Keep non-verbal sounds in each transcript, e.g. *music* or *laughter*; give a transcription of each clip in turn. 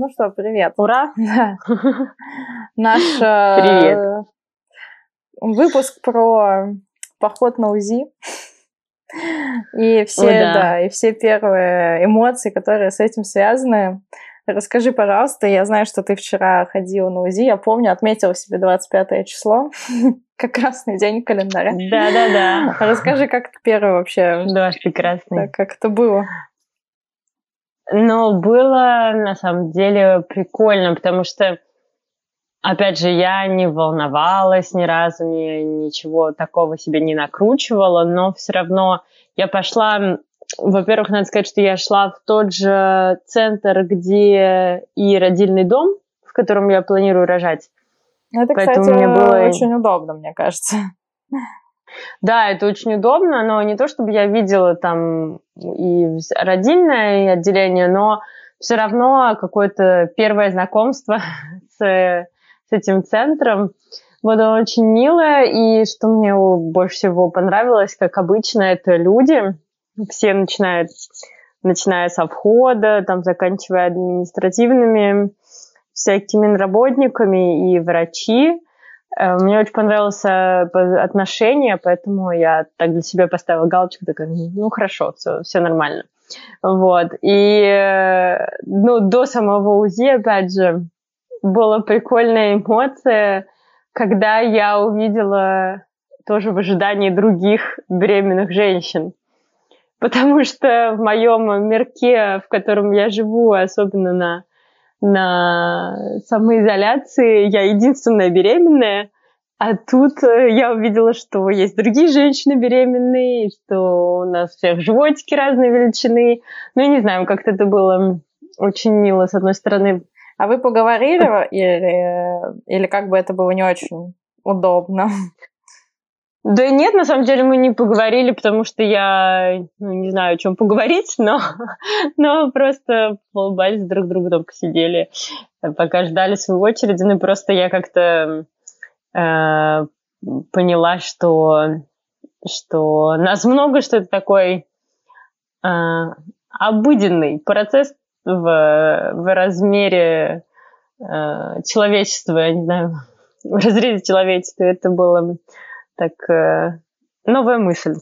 Ну что, привет. Ура! *laughs* Наш э, Привет. выпуск про поход на УЗИ. И все, О, да. да, и все первые эмоции, которые с этим связаны. Расскажи, пожалуйста, я знаю, что ты вчера ходила на УЗИ, я помню, отметила себе 25 число, *laughs* как красный день календаря. Да-да-да. Расскажи, как ты первый вообще, Да, прекрасный. как это было? Но было на самом деле прикольно, потому что, опять же, я не волновалась ни разу, ни, ничего такого себе не накручивала, но все равно я пошла, во-первых, надо сказать, что я шла в тот же центр, где и родильный дом, в котором я планирую рожать. Это, Поэтому кстати, мне было- очень удобно, мне кажется. *laughs* Да, это очень удобно, но не то, чтобы я видела там и родильное отделение, но все равно какое-то первое знакомство *laughs* с, с этим центром. Было очень милое, и что мне больше всего понравилось, как обычно, это люди, все начинают, начиная со входа, там, заканчивая административными всякими работниками и врачи, Мне очень понравилось э, отношение, поэтому я так для себя поставила галочку, такая, ну хорошо, все, все нормально. Вот. И э, ну, до самого УЗИ, опять же, была прикольная эмоция, когда я увидела тоже в ожидании других беременных женщин. Потому что в моем мирке, в котором я живу, особенно на на самоизоляции, я единственная беременная, а тут э, я увидела, что есть другие женщины беременные, что у нас всех животики разной величины. Ну, я не знаю, как-то это было очень мило, с одной стороны. А вы поговорили или, или как бы это было не очень удобно? Да нет, на самом деле мы не поговорили, потому что я ну, не знаю, о чем поговорить, но, *laughs* но просто улыбались друг другу, только сидели, э, пока ждали свою очередь. Ну, просто я как-то э, поняла, что, что нас много, что это такой э, обыденный процесс в, в размере э, человечества, я не знаю, *laughs* в разрезе человечества. Это было так э, новая мысль.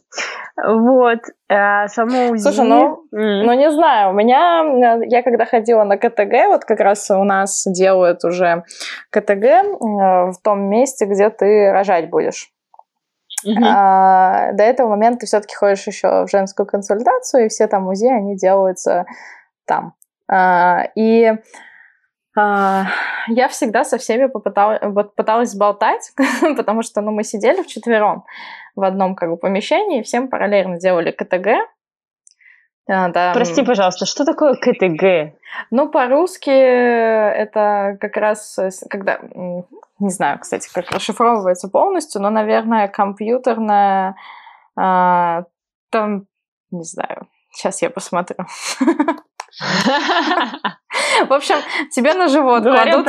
Вот. А само УЗИ... Слушай, ну, М. Ну, не знаю, у меня, э, я когда ходила на КТГ, вот как раз у нас делают уже КТГ в том месте, где ты рожать будешь. Мгм. А, до этого момента ты все-таки ходишь еще в женскую консультацию, и все там УЗИ, они делаются там. А, и я всегда со всеми попыталась, вот пыталась болтать, *laughs* потому что ну, мы сидели вчетвером в одном как бы, помещении, и всем параллельно делали КТГ. А, там- Прости, пожалуйста, что такое КТГ? ну, по-русски это как раз, э, когда, не знаю, кстати, как расшифровывается полностью, но, наверное, компьютерная, а, там, не знаю, сейчас я посмотрю. *laughs* В общем, тебе на живот кладут...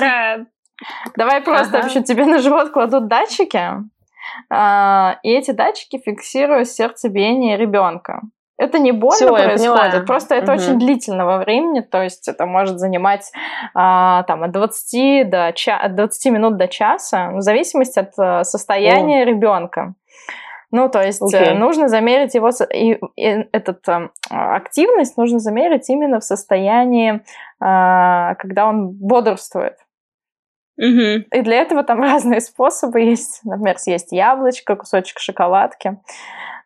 Давай просто, в общем, тебе на живот кладут датчики, а, и эти датчики фиксируют сердцебиение ребенка. Это не больно Всё, я происходит, просто это Мгм. очень длительного времени, то есть это может занимать а, там, от, 20 до от 20 минут до часа, в зависимости от э, состояния ребенка. Ну, то есть э, Окей. нужно замерить его, и, и этот, э, активность нужно замерить именно в состоянии, а, когда он бодрствует. Мгм. И для этого там *laughs* разные способы есть. Например, съесть яблочко, кусочек шоколадки.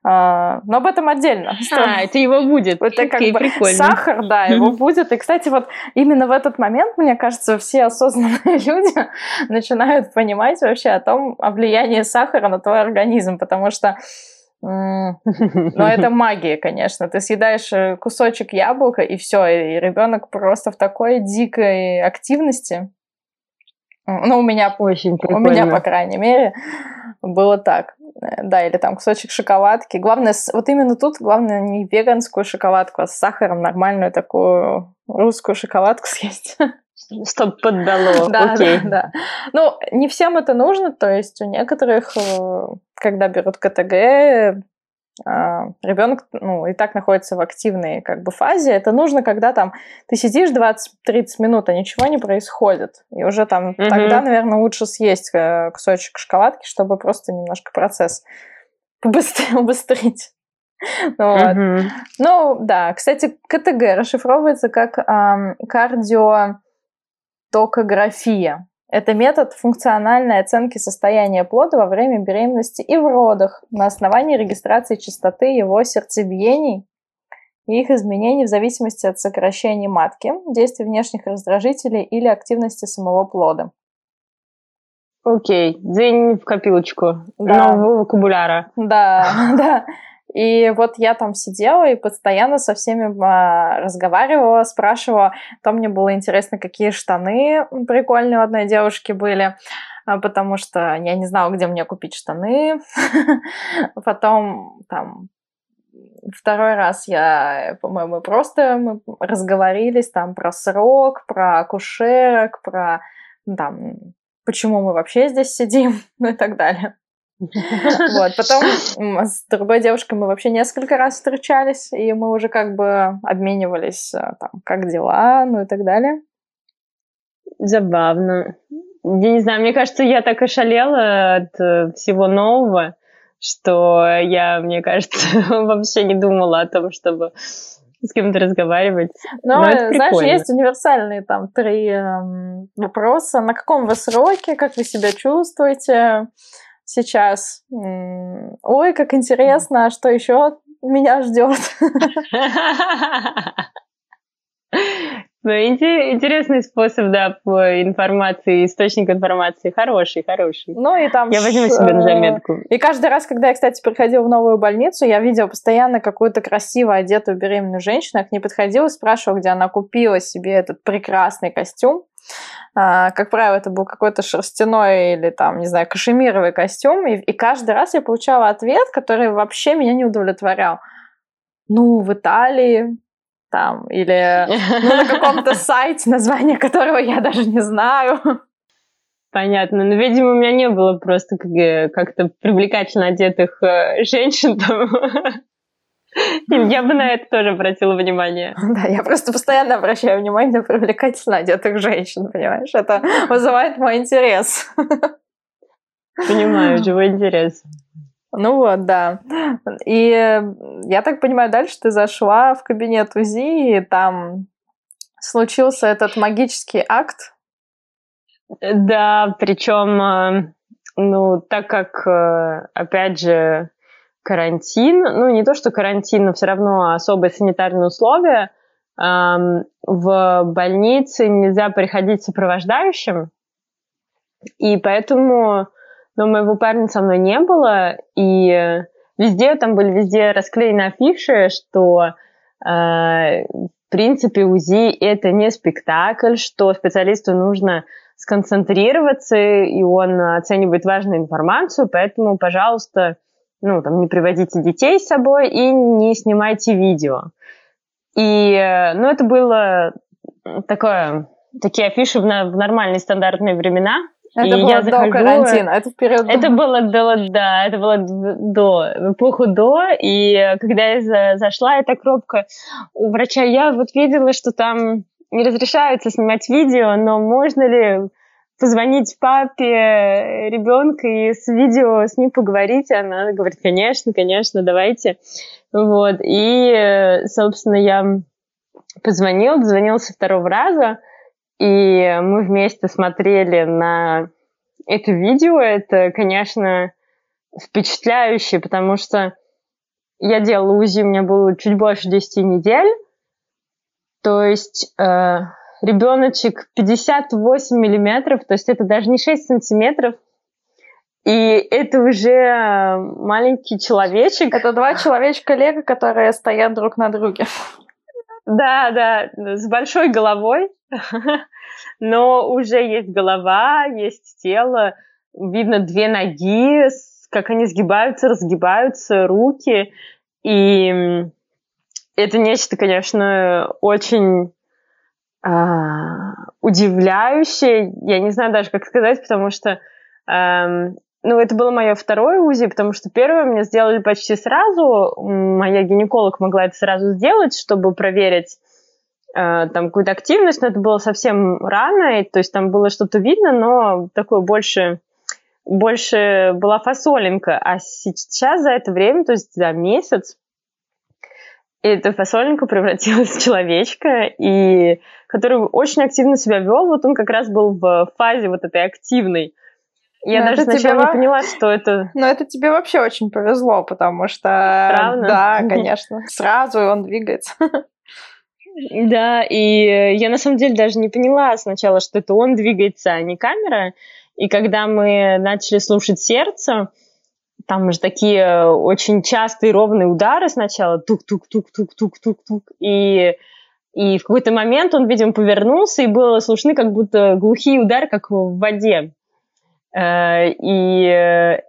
А, Но об этом отдельно. А, это его будет. Это как бы прикольно. сахар, да, его будет. И, кстати, вот именно в этот момент, мне кажется, все осознанные *laughs* люди начинают понимать вообще о том, о влиянии сахара на твой организм, потому что м, ну, это *laughs* магия, конечно. Ты съедаешь э, кусочек яблока, и все, и ребенок просто в такой дикой активности. Ну, у меня Очень у прикольно. меня, по крайней мере, было так. Э, Да, или там кусочек шоколадки. Главное, вот именно тут главное не веганскую шоколадку, а с сахаром нормальную такую русскую шоколадку *laughs* съесть. Чтоб поддало. *laughs* Да, Окей. да, да. Ну, не всем это нужно, то есть у некоторых, э, когда берут КТГ, ребенок ну, и так находится в активной как бы фазе. Это нужно, когда там ты сидишь 20-30 минут, а ничего не происходит. И уже там mm-hmm. тогда, наверное, лучше съесть э, кусочек шоколадки, чтобы просто немножко процесс *laughs* убыстрить. Ну, вот. mm-hmm. ну, да. Кстати, КТГ расшифровывается как эм, кардиотокография. Это метод функциональной оценки состояния плода во время беременности и в родах на основании регистрации частоты его сердцебиений и их изменений в зависимости от сокращения матки, действия внешних раздражителей или активности самого плода. Окей, день в копилочку да. нового вокабуляра. Да, *laughs* да. И вот я там сидела и постоянно со всеми а, разговаривала, спрашивала. Там мне было интересно, какие штаны прикольные у одной девушки были а, потому что я не знала, где мне купить штаны. *laughs* Потом там второй раз я, по-моему, просто мы разговорились там про срок, про акушерок, про там, почему мы вообще здесь сидим, *laughs* ну и так далее. Вот, потом с другой девушкой мы вообще несколько раз встречались, и мы уже как бы обменивались, э, там, как дела, ну и так далее. Забавно. Я не знаю, мне кажется, я так ошалела от э, всего нового, что я, мне кажется, *laughs* вообще не думала о том, чтобы с кем-то разговаривать. Но, Но это знаешь, прикольно. есть универсальные там три эм, вопроса. На каком вы сроке, как вы себя чувствуете, сейчас. Ой, как интересно, а что еще меня ждет? *laughs* Ну, интересный способ, да, по информации, источник информации. Хороший, хороший. Ну, и там... Я возьму себе на заметку. И каждый раз, когда я, кстати, приходила в новую больницу, я видела постоянно какую-то красиво одетую беременную женщину, я к ней подходила и спрашивала, где она купила себе этот прекрасный костюм. А, как правило, это был какой-то шерстяной или там, не знаю, кашемировый костюм, и, и каждый раз я получала ответ, который вообще меня не удовлетворял. Ну, в Италии, там, или ну, на каком-то *laughs* сайте, название которого я даже не знаю. Понятно. Но, видимо, у меня не было просто как-то привлекательно одетых э, женщин там *laughs* *laughs* Я бы на это тоже обратила внимание. *laughs* Да, я просто постоянно обращаю внимание на привлекательно одетых женщин, понимаешь? Это вызывает мой интерес. *laughs* Понимаю, живой интерес. Ну вот, да. И я так понимаю, дальше ты зашла в кабинет УЗИ, и там случился этот магический акт. Да, причем, э, ну, так как, э, опять же, карантин, ну не то, что карантин, но все равно особые санитарные условия. В больнице нельзя приходить сопровождающим, и поэтому ну, моего парня со мной не было, и везде, там были везде расклеены афиши, что э, в принципе УЗИ это не спектакль, что специалисту нужно сконцентрироваться, и он оценивает важную информацию, поэтому, пожалуйста, ну, там, не приводите детей с собой и не снимайте видео. И, э, ну, это было такое, такие афиши в, в нормальные стандартные времена. Это и было я захожу, до карантина, это в период... Это было до, да, это было до, эпоху до, и когда я за, зашла, эта кропка у врача, я вот видела, что там не разрешается снимать видео, но можно ли позвонить папе ребенка и с видео с ним поговорить. Она говорит, конечно, конечно, давайте. Вот. И, собственно, я позвонил, дозвонил со второго раза, и мы вместе смотрели на это видео. Это, конечно, впечатляюще, потому что я делала УЗИ, у меня было чуть больше 10 недель. То есть э, ребеночек 58 миллиметров, то есть это даже не 6 сантиметров, и это уже маленький человечек. Это два человечка-лего, которые стоят друг на друге. Да, да, с большой головой, *laughs* но уже есть голова, есть тело, видно две ноги, как они сгибаются, разгибаются, руки, и это нечто, конечно, очень удивляющее, я не знаю даже, как сказать, потому что эм, ну, это было мое второе УЗИ, потому что первое мне сделали почти сразу. Моя гинеколог могла это сразу сделать, чтобы проверить э, там какую-то активность, но это было совсем рано, и, то есть там было что-то видно, но такое больше, больше была фасолинка. А сейчас за это время, то есть за месяц, эта фасолинка превратилась в человечка, и который очень активно себя вел. Вот он как раз был в фазе вот этой активной. Я Но даже сначала тебе... не поняла, что это... Но это тебе вообще очень повезло, потому что... Правда? Да, *laughs* конечно. Сразу он двигается. Да, и я на самом деле даже не поняла сначала, что это он двигается, а не камера. И когда мы начали слушать сердце, там же такие очень частые ровные удары сначала, тук-тук-тук-тук-тук-тук-тук, и, и в какой-то момент он, видимо, повернулся, и было слышны как будто глухие удары, как в воде. Э, и,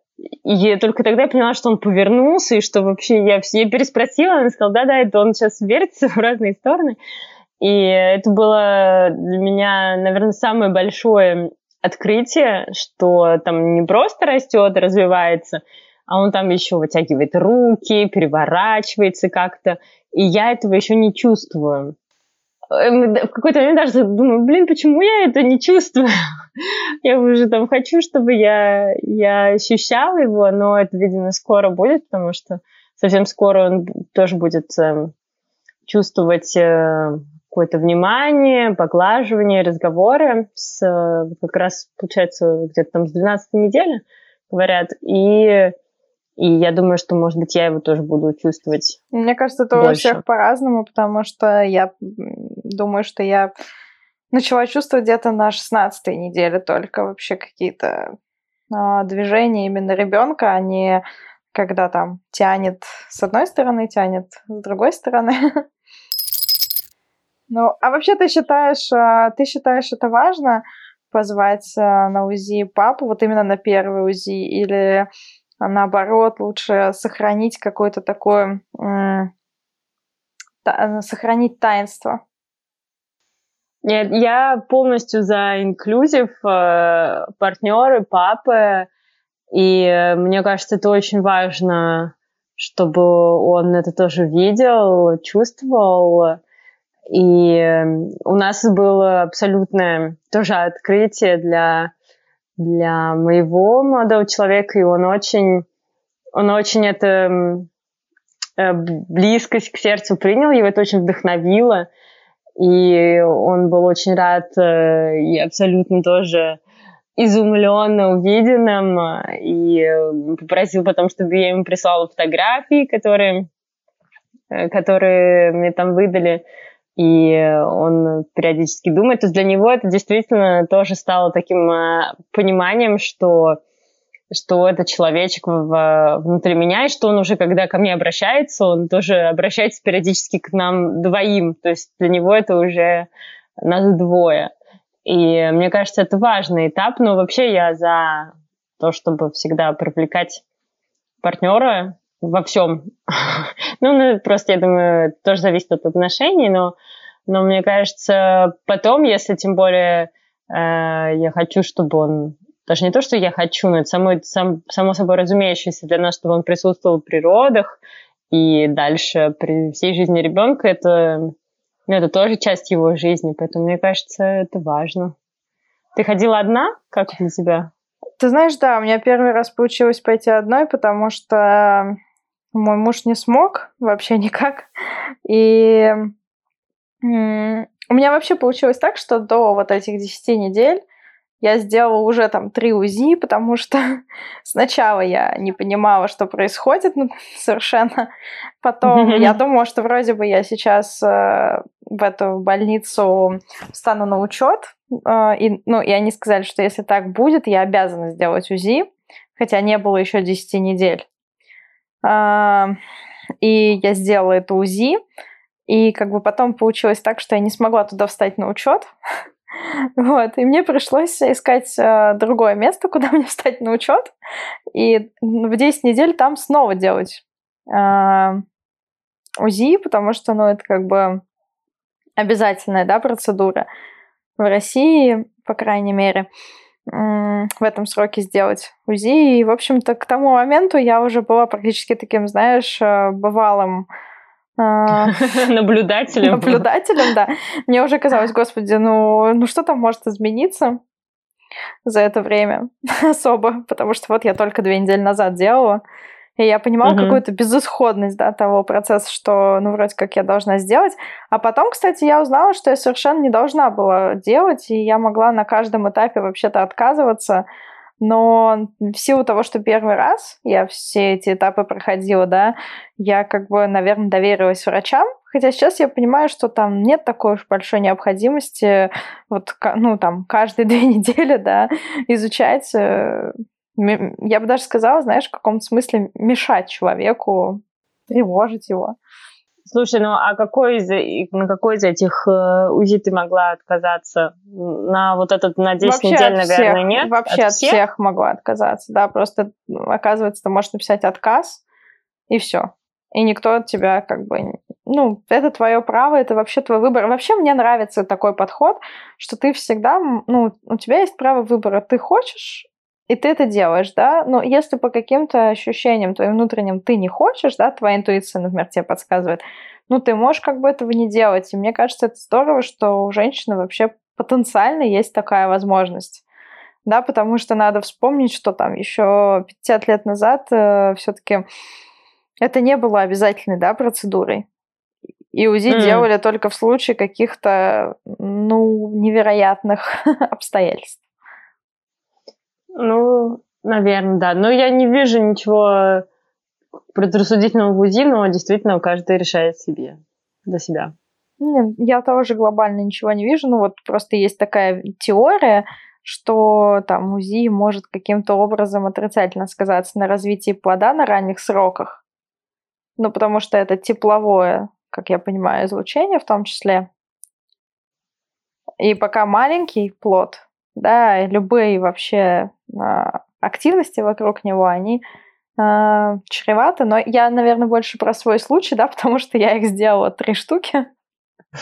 и только тогда я поняла, что он повернулся, и что вообще я, я переспросила, она сказала, да-да, это он сейчас вертится *laughs* в разные стороны. И это было для меня, наверное, самое большое открытие, что там не просто растет, развивается, а он там еще вытягивает руки, переворачивается как-то. И я этого еще не чувствую. Эм, в какой-то момент даже думаю, блин, почему я это не чувствую? *laughs* я уже там хочу, чтобы я, я ощущала его, но это, видимо, скоро будет, потому что совсем скоро он тоже будет э, чувствовать э, какое-то внимание, поглаживание, разговоры с э, как раз, получается, где-то там с 12 недели, говорят, и и я думаю, что, может быть, я его тоже буду чувствовать. Мне кажется, это больше. у всех по-разному, потому что я думаю, что я начала чувствовать где-то на 16 неделе только вообще какие-то э, движения именно ребенка, а не когда там тянет с одной стороны, тянет с другой стороны. *laughs* Ну, а вообще ты считаешь, а, ты считаешь это важно позвать а, на УЗИ папу, вот именно на первый УЗИ, или а наоборот, лучше сохранить какое-то такое, сохранить таинство. Нет, я полностью за инклюзив, э, партнеры, папы, и мне кажется, это очень важно, чтобы он это тоже видел, чувствовал. И у нас было абсолютное тоже открытие для для моего молодого человека, и он очень, он очень это э, близкость к сердцу принял, его это очень вдохновило, и он был очень рад э, и абсолютно тоже изумлен увиденным, и попросил потом, чтобы я ему прислала фотографии, которые, э, которые мне там выдали, и он периодически думает. То есть для него это действительно тоже стало таким э, пониманием, что что это человечек в, внутри меня, и что он уже, когда ко мне обращается, он тоже обращается периодически к нам двоим. То есть для него это уже нас двое. И мне кажется, это важный этап, но вообще я за то, чтобы всегда привлекать партнера во всем. *laughs* ну, ну, просто, я думаю, тоже зависит от отношений, но, но мне кажется, потом, если тем более э, я хочу, чтобы он даже не то, что я хочу, но это само, сам, само собой разумеющееся для нас, чтобы он присутствовал при родах и дальше при всей жизни ребенка, это, ну, это тоже часть его жизни, поэтому мне кажется, это важно. Ты ходила одна? Как для тебя? Ты знаешь, да, у меня первый раз получилось пойти одной, потому что мой муж не смог вообще никак. И у меня вообще получилось так, что до вот этих 10 недель я сделала уже там три УЗИ, потому что *laughs* сначала я не понимала, что происходит ну, *laughs* совершенно. Потом я думала, что вроде бы я сейчас э, в эту больницу встану на учет. Э, и, ну, и они сказали, что если так будет, я обязана сделать УЗИ, хотя не было еще 10 недель. А, и я сделала это УЗИ, и как бы потом получилось так, что я не смогла туда встать на учет. *laughs* Вот, и мне пришлось искать э, другое место, куда *laughs* мне встать на учет, и в 10 недель там снова делать э, УЗИ, потому что, ну, это как бы обязательная, да, процедура в России, по крайней мере. В этом сроке сделать УЗИ. И, в общем-то, к тому моменту я уже была практически таким, знаешь, э, бывалым а, *laughs* наблюдателем. Наблюдателем, да. Мне уже казалось, господи, ну, ну что там может измениться за это время *laughs* особо, потому что вот я только две недели назад делала, и я понимала угу. какую-то безысходность да, того процесса, что, ну, вроде как я должна сделать. А потом, кстати, я узнала, что я совершенно не должна была делать, и я могла на каждом этапе вообще-то отказываться. Но в силу того, что первый раз я все эти этапы проходила, да, я как бы, наверное, доверилась врачам, Хотя сейчас я понимаю, что там нет такой уж большой необходимости вот, ну, там, каждые *laughs* две недели, да, изучать э, я бы даже сказала, знаешь, в каком-то смысле мешать человеку, тревожить его. Слушай, ну а какой из, на какой из этих э, УЗИ ты могла отказаться? На вот этот, на 10 вообще недель, наверное, всех, нет? Вообще от, от всех? всех могу отказаться, да, просто ну, оказывается, ты можешь написать отказ, и все. И никто от тебя как бы... Ну, это твое право, это вообще твой выбор. Вообще мне нравится такой подход, что ты всегда... Ну, у тебя есть право выбора. Ты хочешь и ты это делаешь, да, но если по каким-то ощущениям твоим внутренним ты не хочешь, да, твоя интуиция, например, тебе подсказывает, ну, ты можешь как бы этого не делать. И мне кажется, это здорово, что у женщины вообще потенциально есть такая возможность. Да, потому что надо вспомнить, что там еще 50 лет назад э, все-таки это не было обязательной, да, процедурой. И УЗИ mm. делали только в случае каких-то, ну, невероятных *laughs* обстоятельств. Ну, наверное, да. Но я не вижу ничего предрассудительного в УЗИ, но действительно каждый решает себе, для себя. Нет, я тоже глобально ничего не вижу. Ну вот просто есть такая теория, что там УЗИ может каким-то образом отрицательно сказаться на развитии плода на ранних сроках. Ну, потому что это тепловое, как я понимаю, излучение в том числе. И пока маленький плод, да, любые вообще активности вокруг него, они э, чреваты. Но я, наверное, больше про свой случай, да, *laughs* потому что я их сделала три штуки.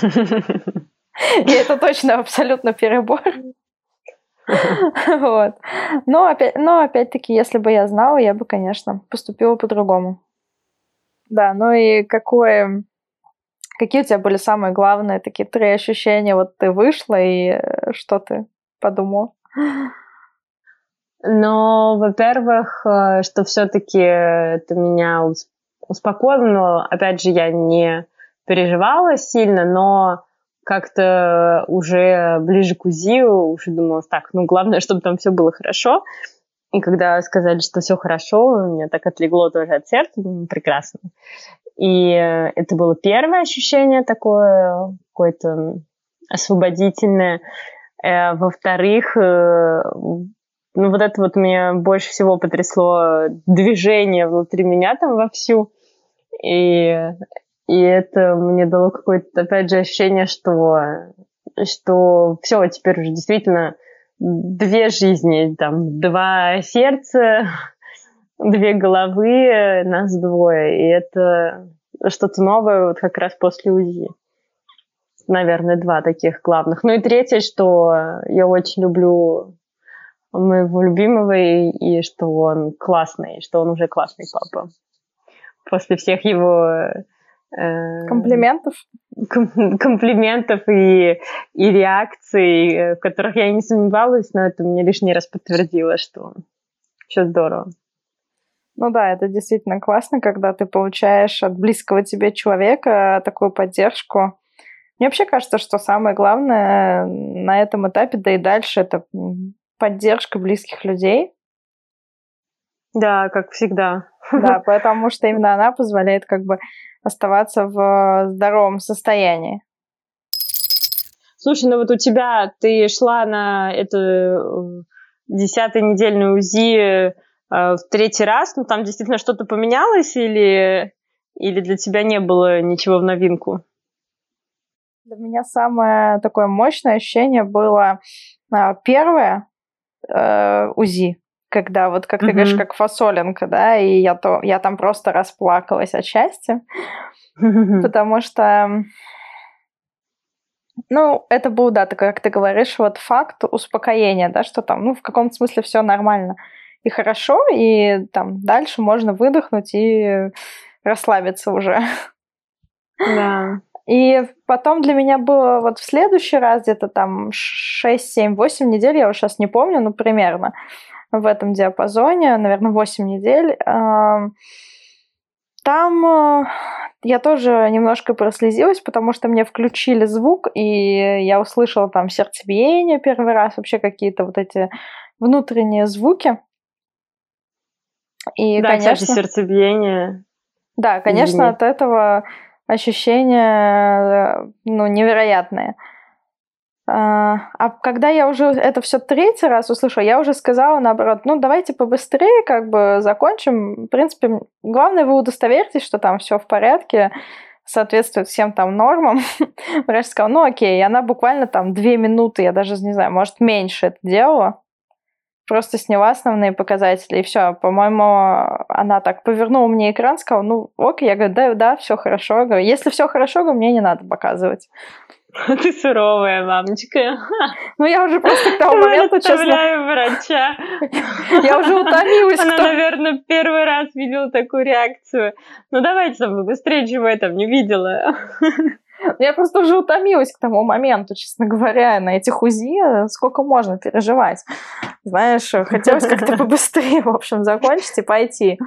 И это точно абсолютно перебор. Вот. Но, опять, но опять-таки, если бы я знала, я бы, конечно, поступила по-другому. Да, ну и какое... Какие у тебя были самые главные такие три ощущения? Вот ты вышла, и э, что ты подумала? Но, во-первых, э, что все-таки это меня успокоило, опять же, я не переживала сильно, но как-то уже ближе к УЗИ уже думала, так, ну, главное, чтобы там все было хорошо. И когда сказали, что все хорошо, у меня так отлегло тоже от сердца, прекрасно. И это было первое ощущение такое, какое-то освободительное. Э, во-вторых, э, ну, вот это вот меня больше всего потрясло движение внутри меня там вовсю. И, и это мне дало какое-то, опять же, ощущение, что, что все, теперь уже действительно две жизни, там, два сердца, *laughs* две головы, нас двое. И это что-то новое вот как раз после УЗИ. Наверное, два таких главных. Ну и третье, что я очень люблю моего любимого, и, и что он классный, что он уже классный папа. После всех его... Э, комплиментов? Ком- комплиментов и, и реакций, э, в которых я не сомневалась, но это мне лишний раз подтвердило, что все здорово. Ну да, это действительно классно, когда ты получаешь от близкого тебе человека такую поддержку. Мне вообще кажется, что самое главное на этом этапе, да и дальше, это поддержка близких людей. Да, как всегда. Да, *laughs* потому что именно она позволяет как бы оставаться в здоровом состоянии. Слушай, ну вот у тебя ты шла на эту э, десятой недельную УЗИ э, в третий раз, ну там действительно что-то поменялось или, или для тебя не было ничего в новинку? Для меня самое такое мощное ощущение было а, первое, э, УЗИ, когда вот, как ты mm-hmm. говоришь, как фасолинка, да, и я, то, я там просто расплакалась от счастья, mm-hmm. *laughs* потому что Ну, это был, да, как ты говоришь, вот факт успокоения, да, что там, ну, в каком-то смысле все нормально и хорошо, и там дальше можно выдохнуть и расслабиться уже. Да. И потом для меня было вот в следующий раз где-то там 6, 7, 8 недель, я уже сейчас не помню, ну, примерно в этом диапазоне, наверное, 8 недель. Там э, я тоже немножко прослезилась, потому что мне включили звук, и я услышала там сердцебиение первый раз, вообще какие-то вот эти внутренние звуки. И, да, конечно, кстати, сердцебиение. Да, конечно, от этого ощущения э, ну, невероятные. А, а когда я уже это все третий раз услышала, я уже сказала наоборот, ну давайте побыстрее как бы закончим. В принципе, главное вы удостоверьтесь, что там все в порядке, соответствует всем там нормам. *laughs* Врач сказал, ну окей, и она буквально там две минуты, я даже не знаю, может меньше это делала. Просто сняла основные показатели, и все. По-моему, она так повернула мне экран, сказала, ну окей, я говорю, да, да, все хорошо. Я говорю, если все хорошо, говорю, мне не надо показывать. *laughs* Ты суровая мамочка. Ну, я уже просто к тому *laughs* моменту, честно... врача. *laughs* Я уже утомилась. Она, наверное, первый раз видела такую реакцию. Ну, давайте там быстрее, чего я там не видела. Я просто уже утомилась к тому моменту, честно говоря, на этих УЗИ. Сколько можно переживать? Знаешь, хотелось как-то *laughs* побыстрее, в общем, закончить и пойти.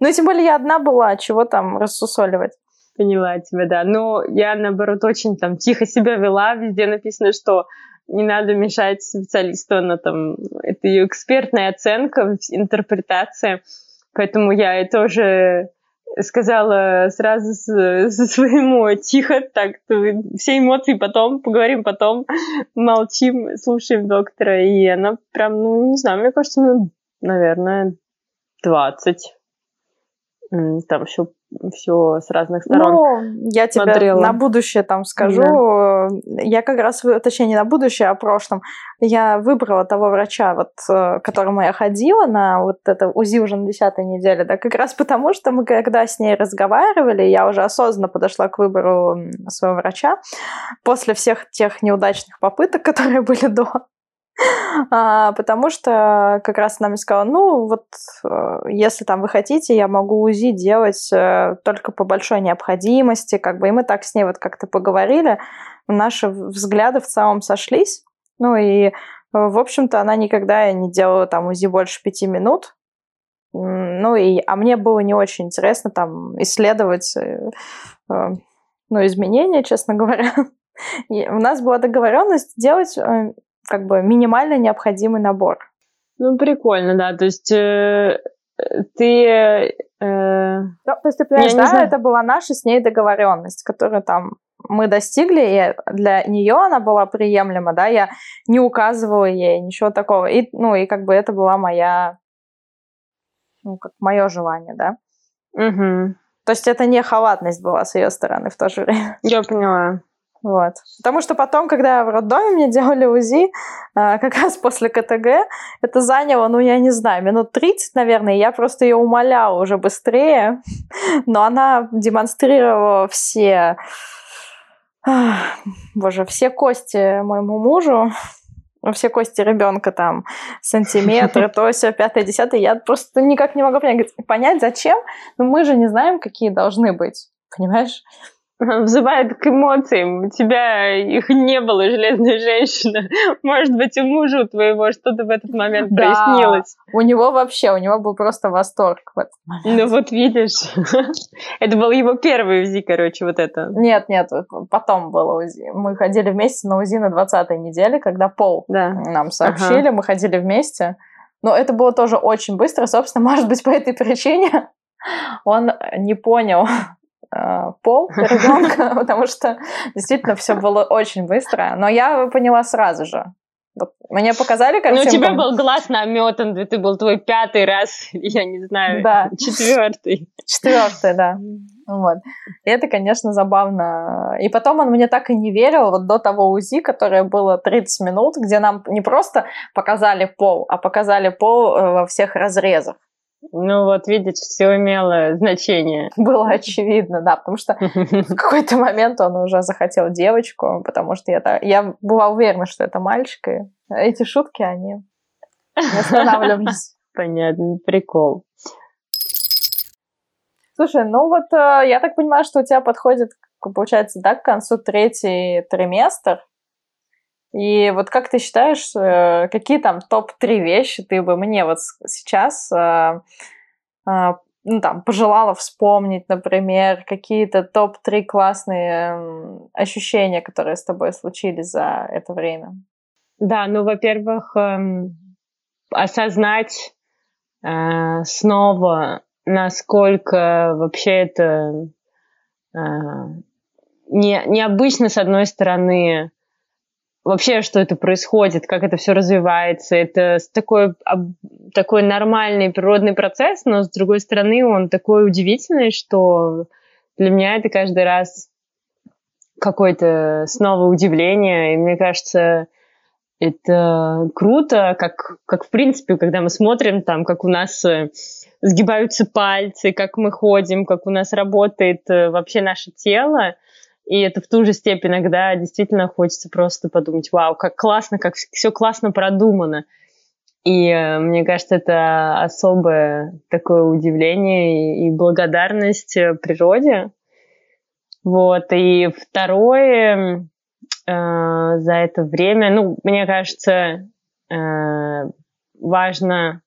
Ну, тем более я одна была, чего там рассусоливать. Поняла тебя, да. Но я, наоборот, очень там тихо себя вела. Везде написано, что не надо мешать специалисту, она там, это ее экспертная оценка, интерпретация. Поэтому я тоже сказала сразу *laughs* своему тихо, так, все эмоции потом, поговорим потом, молчим, слушаем доктора. И она прям, ну, не знаю, мне кажется, ну, наверное, 20. Там все все с разных сторон. Ну, я тебе смотрела. на будущее там скажу. Да. Я как раз, точнее, не на будущее, а прошлом. Я выбрала того врача, вот, э, к которому я ходила на вот это УЗИ уже на десятой неделе, да, как раз потому, что мы когда с ней разговаривали, я уже осознанно подошла к выбору своего врача после всех тех неудачных попыток, *laughs* которые были до. А, потому что как раз она мне сказала, ну вот э, если там вы хотите, я могу УЗИ делать э, только по большой необходимости, как бы, и мы так с ней вот как-то поговорили, наши взгляды в целом сошлись, ну и э, в общем-то, она никогда не делала там УЗИ больше пяти минут. Ну и, а мне было не очень интересно там исследовать ну, изменения, честно говоря. *laughs* И у нас была договоренность делать как бы минимально необходимый набор. Ну, прикольно, да. То есть э, ты... Э, ну, то есть ты понимаешь, да, знаю. это была наша с ней договоренность, которую там мы достигли, и для нее она была приемлема, да, я не указывала ей ничего такого. И, ну, и как бы это была моя, ну, как мое желание, да. Угу. То есть это не халатность была с ее стороны в то же время. Я поняла. Вот. Потому что потом, когда в роддоме мне делали УЗИ, а, как раз после КТГ, это заняло, ну, я не знаю, минут 30, наверное, я просто ее умоляла уже быстрее, но она демонстрировала все, боже, все кости моему мужу, все кости ребенка там, сантиметры, то все, пятое, десятое, я просто никак не могу понять, понять, зачем, но мы же не знаем, какие должны быть, понимаешь? *laughs* взывает к эмоциям. У тебя их не было, железная женщина. *laughs* Может быть, у мужа твоего что-то в этот момент да, прояснилось. У него вообще, у него был просто восторг в этот момент. Ну вот видишь. *laughs* это был его первый УЗИ, короче, вот это. Нет, нет, потом было УЗИ. Мы ходили вместе на УЗИ на 20-й неделе, когда Пол да. нам сообщили, ага. мы ходили вместе. Но это было тоже очень быстро. Собственно, может быть, по этой причине он не понял, Э, пол *laughs* ребенка, *laughs* потому что действительно все было очень быстро. Но я поняла сразу же. Вот мне показали картинку. Ну, у тебя был глаз наметан, ты был твой пятый раз, *laughs* я не знаю, да. четвертый. Четвертый, да. Вот. И это, конечно, забавно. И потом он мне так и не верил, вот до того УЗИ, которое было 30 минут, где нам не просто показали пол, а показали пол э, во всех разрезах. Ну вот, видишь, все имело значение. *laughs* Было очевидно, да, потому что в *laughs* какой-то момент он уже захотел девочку, потому что я, я была уверена, что это мальчик, и эти шутки, они не останавливались. *laughs* Понятно, прикол. Слушай, ну вот э, я так понимаю, что у тебя подходит, получается, да, к концу третий триместр. И вот как ты считаешь, э, какие там топ-3 вещи ты бы мне вот сейчас э, ну, там, пожелала вспомнить, например, какие-то топ-3 классные ощущения, которые с тобой случились за это время? Да, ну, во-первых, эм, осознать э, снова, насколько вообще это э, не, необычно, с одной стороны, вообще, что это происходит, как это все развивается. Это такой, такой нормальный природный процесс, но, с другой стороны, он такой удивительный, что для меня это каждый раз какое-то снова удивление. И мне кажется, это круто, как, как в принципе, когда мы смотрим там, как у нас э, сгибаются пальцы, как мы ходим, как у нас работает э, вообще наше тело. И это в ту же степень иногда действительно хочется просто подумать, вау, как классно, как все классно продумано. И э, мне кажется, это особое такое удивление и благодарность природе. Вот. И второе, э, за это время. Ну, мне кажется, э, важно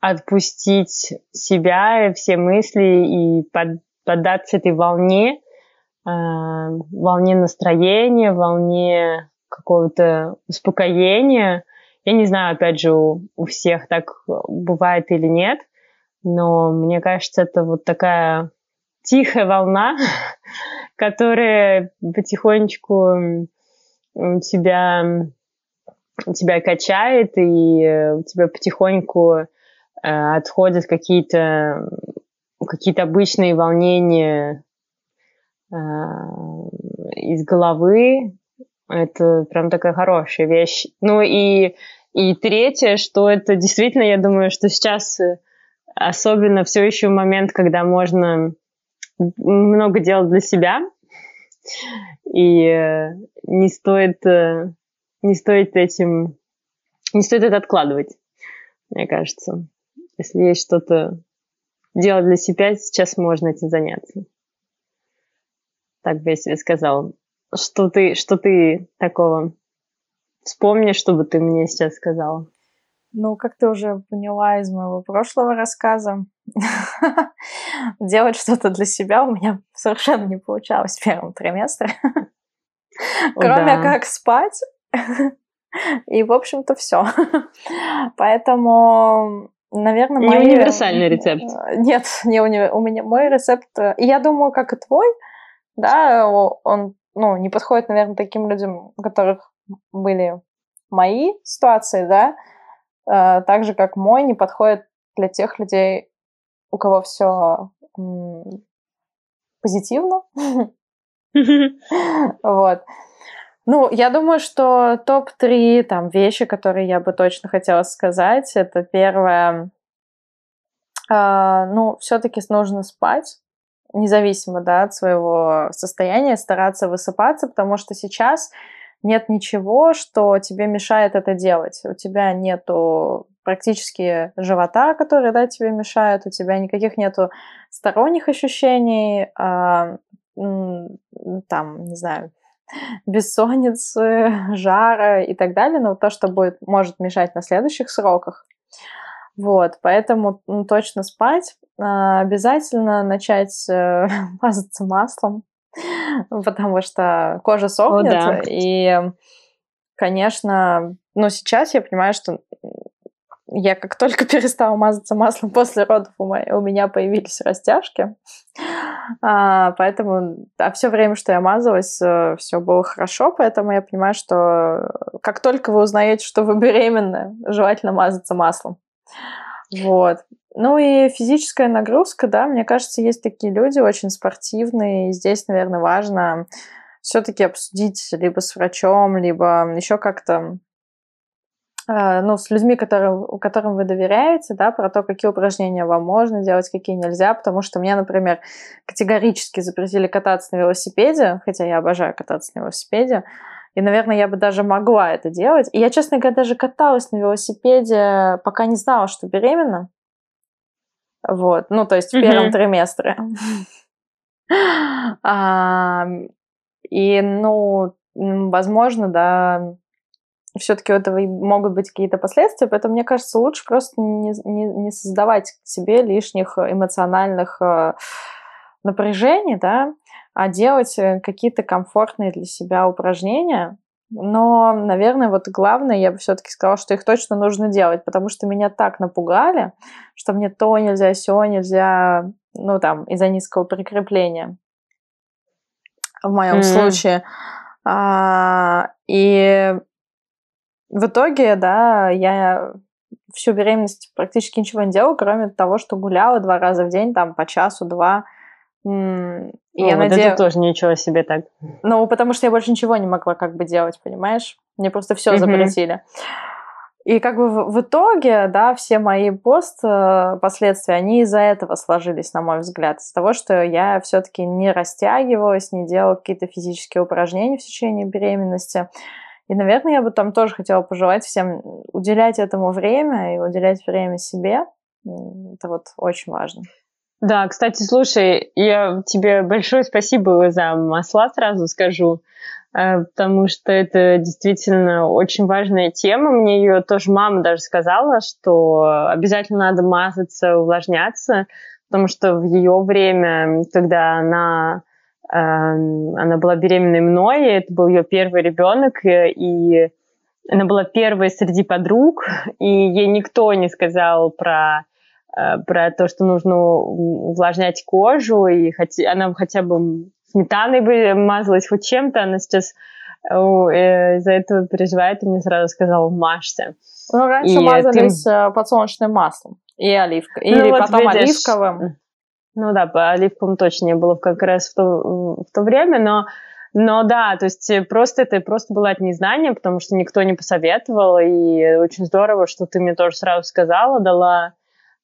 отпустить себя и все мысли и под, поддаться этой волне, э, волне настроения, волне какого-то успокоения. Я не знаю, опять же, у, у всех так бывает или нет, но мне кажется, это вот такая тихая волна, *laughs* которая потихонечку тебя, тебя качает, и э, у тебя потихоньку э, отходят какие-то какие-то обычные волнения э, из головы. Это прям такая хорошая вещь. Ну и, и третье, что это действительно, я думаю, что сейчас особенно все еще момент, когда можно много делать для себя, и э, не стоит, э, не стоит этим, не стоит это откладывать, мне кажется. Если есть что-то делать для себя, сейчас можно этим заняться. Так бы я себе сказала. Что ты, что ты такого вспомнишь, что бы ты мне сейчас сказала? Ну, как ты уже поняла из моего прошлого рассказа, *laughs* делать что-то для себя у меня совершенно не получалось в первом триместре. *laughs* Кроме как спать. *laughs* И, в общем-то, все. Поэтому, наверное, не мои... универсальный рецепт. Нет, не уни... у меня мой рецепт. И я думаю, как и твой, да, он ну, не подходит, наверное, таким людям, у которых были мои ситуации, да, Э, так же, как мой, не подходит для тех людей, у кого все позитивно. *laughs* Вот. Ну, я думаю, что топ-3 там вещи, которые я бы точно хотела сказать, это первое, э, ну, все-таки нужно спать, независимо, да, от своего состояния, стараться высыпаться, потому что сейчас нет ничего, что тебе мешает это делать. У тебя нету практически живота, который да, тебе мешает, у тебя никаких нету сторонних ощущений, а, там, не знаю, бессонницы, *laughs* жара и так далее, но то, что будет, может мешать на следующих сроках. Вот, поэтому ну, точно спать. А, обязательно начать э, *laughs* мазаться маслом, потому что кожа сохнет, О, да. и, конечно, ну, сейчас я понимаю, что я как только *laughs* перестала мазаться маслом после родов, у, меня появились растяжки. А, поэтому а все время, что я мазалась, э, все было хорошо, поэтому я понимаю, что как только вы узнаете, что вы беременны, желательно мазаться маслом. Вот. Ну и физическая нагрузка, да, мне кажется, есть такие люди очень спортивные, и здесь, наверное, важно все-таки обсудить либо с врачом, либо еще как-то Э, ну, с людьми, которым, которым вы доверяете, да, про то, какие упражнения вам можно делать, какие нельзя, потому что мне, например, категорически запретили кататься на велосипеде, хотя я обожаю кататься на велосипеде, и, наверное, я бы даже могла это делать. И я, честно говоря, даже каталась на велосипеде, пока не знала, что беременна. Вот, ну, то есть в первом mm-hmm. триместре. *laughs* И, ну, возможно, да, все-таки у этого могут быть какие-то последствия, поэтому мне кажется, лучше просто не, не, не создавать себе лишних эмоциональных э, напряжений, да, а делать э, какие-то комфортные для себя упражнения. Но, наверное, вот главное, я бы все-таки сказала, что их точно нужно делать, потому что меня так напугали, что мне то нельзя, все нельзя, ну там, из-за низкого прикрепления в моем mm-hmm. случае. А, и в итоге, да, я всю беременность практически ничего не делала, кроме того, что гуляла два раза в день, там, по часу-два. И О, я вот надеюсь... это тоже ничего себе так. Ну, потому что я больше ничего не могла как бы делать, понимаешь? Мне просто все mm-hmm. запретили. И как бы в, итоге, да, все мои пост э, последствия, они из-за этого сложились, на мой взгляд, из-за того, что я все-таки не растягивалась, не делала какие-то физические упражнения в течение беременности. И, наверное, я бы там тоже хотела пожелать всем уделять этому время и уделять время себе. Это вот очень важно. Да, кстати, слушай, я тебе большое спасибо за масла сразу скажу, э, потому что это действительно очень важная тема. Мне ее тоже мама даже сказала, что обязательно надо мазаться, увлажняться, потому что в ее время, когда она Эм, она была беременной мной, это был ее первый ребенок, и она была первой среди подруг, и ей никто не сказал про э, про то, что нужно увлажнять кожу, и хотя, она хотя бы сметаной бы мазалась хоть чем-то, она сейчас э, из-за этого переживает, и мне сразу сказала, мажься. Ну, раньше и мазались ты... подсолнечным маслом и оливкой, ну, или вот потом видишь, оливковым. Ну да, по оливкам точно не было как раз в то, в то время, но, но да, то есть просто это просто было от незнания, потому что никто не посоветовал, и очень здорово, что ты мне тоже сразу сказала, дала,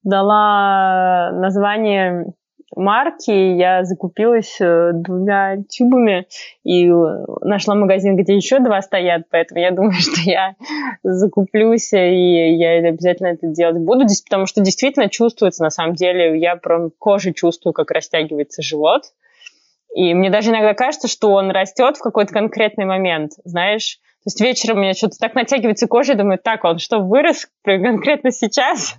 дала название марки, я закупилась э, двумя тюбами и нашла магазин, где еще два стоят, поэтому я думаю, *laughs* что я закуплюсь, и я обязательно это делать буду, потому что действительно чувствуется, на самом деле, я прям кожей чувствую, как растягивается живот, и мне даже иногда кажется, что он растет в какой-то конкретный момент, знаешь, то есть вечером у меня что-то так натягивается кожа, и думаю, так, он что, вырос конкретно сейчас?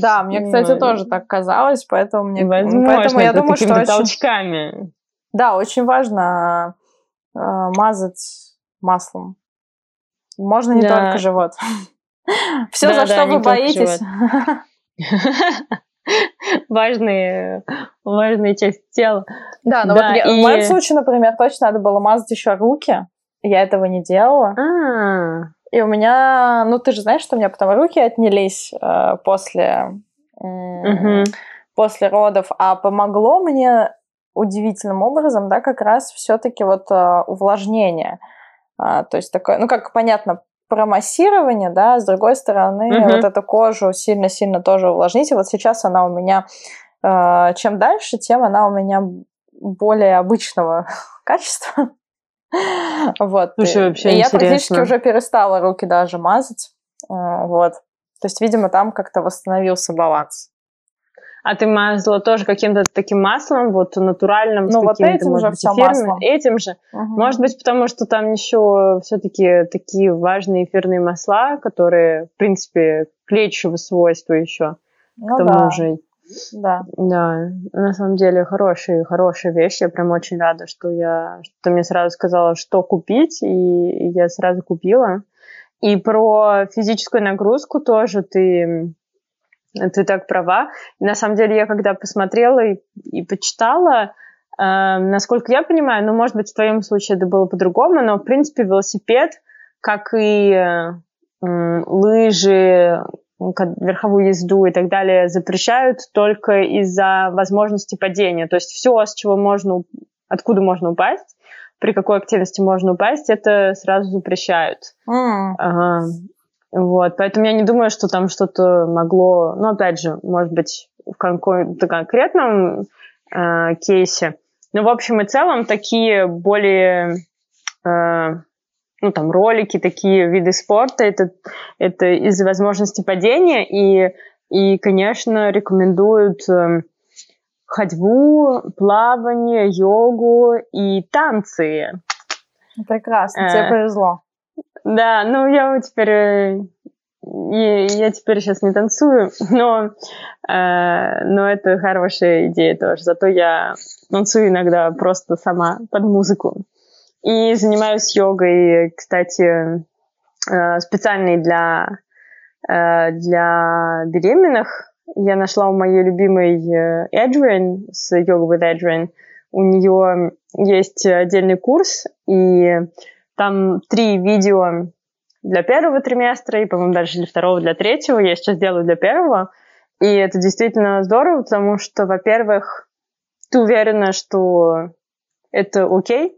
Да, мне, кстати, ну, тоже так казалось, поэтому мне... Возможно, поэтому я думаю, что очень... толчками. Да, очень важно э, мазать маслом. Можно не да. только живот. *laughs* Все, да, за да, что вы боитесь. *laughs* Важные, важные части тела. Да, но да, вот и... в моем случае, например, точно надо было мазать еще руки. Я этого не делала. А-а-а. И у меня, ну ты же знаешь, что у меня потом руки отнялись э, после, э, угу. после родов, а помогло мне удивительным образом, да, как раз все-таки вот э, увлажнение. А, то есть такое, ну как понятно, про массирование, да, с другой стороны, угу. вот эту кожу сильно-сильно тоже увлажнить. И вот сейчас она у меня, э, чем дальше, тем она у меня более обычного *laughs* качества. Вот. Слушай, вообще и я практически уже перестала руки даже мазать. А, вот. То есть, видимо, там как-то восстановился баланс. А ты мазала тоже каким-то таким маслом, вот натуральным, ну, вот этим же все маслом. Этим же. Угу. Может быть, потому что там еще все-таки такие важные эфирные масла, которые, в принципе, клетчевого свойства еще. Ну, к тому да. же. Да. Да, на самом деле хорошая, хорошая вещь. Я прям очень рада, что я, что ты мне сразу сказала, что купить, и я сразу купила. И про физическую нагрузку тоже ты, ты так права. На самом деле я когда посмотрела и, и почитала, э, насколько я понимаю, ну, может быть, в твоем случае это было по-другому, но, в принципе, велосипед, как и э, лыжи, верховую езду и так далее запрещают только из-за возможности падения. То есть все, с чего можно, откуда можно упасть, при какой активности можно упасть, это сразу запрещают. Mm. Ага. Вот, поэтому я не думаю, что там что-то могло, ну, опять же, может быть, в каком-то конкретном э, кейсе. Но, в общем и целом, такие более, э, ну, там, ролики, такие виды спорта, это, это из-за возможности падения, и, и конечно, рекомендуют э, ходьбу, плавание, йогу и танцы. Прекрасно, э, тебе повезло. Да, ну я теперь э, я, я теперь сейчас не танцую, *laughs* но, э, но это хорошая идея тоже. Зато я танцую иногда просто сама под музыку. И занимаюсь йогой, кстати, э, специальной для, э, для беременных. Я нашла у моей любимой Эджвин с Yoga with Adrian. У нее есть отдельный курс, и там три видео для первого триместра, и, по-моему, дальше для второго, для третьего. Я сейчас делаю для первого. И это действительно здорово, потому что, во-первых, ты уверена, что это окей,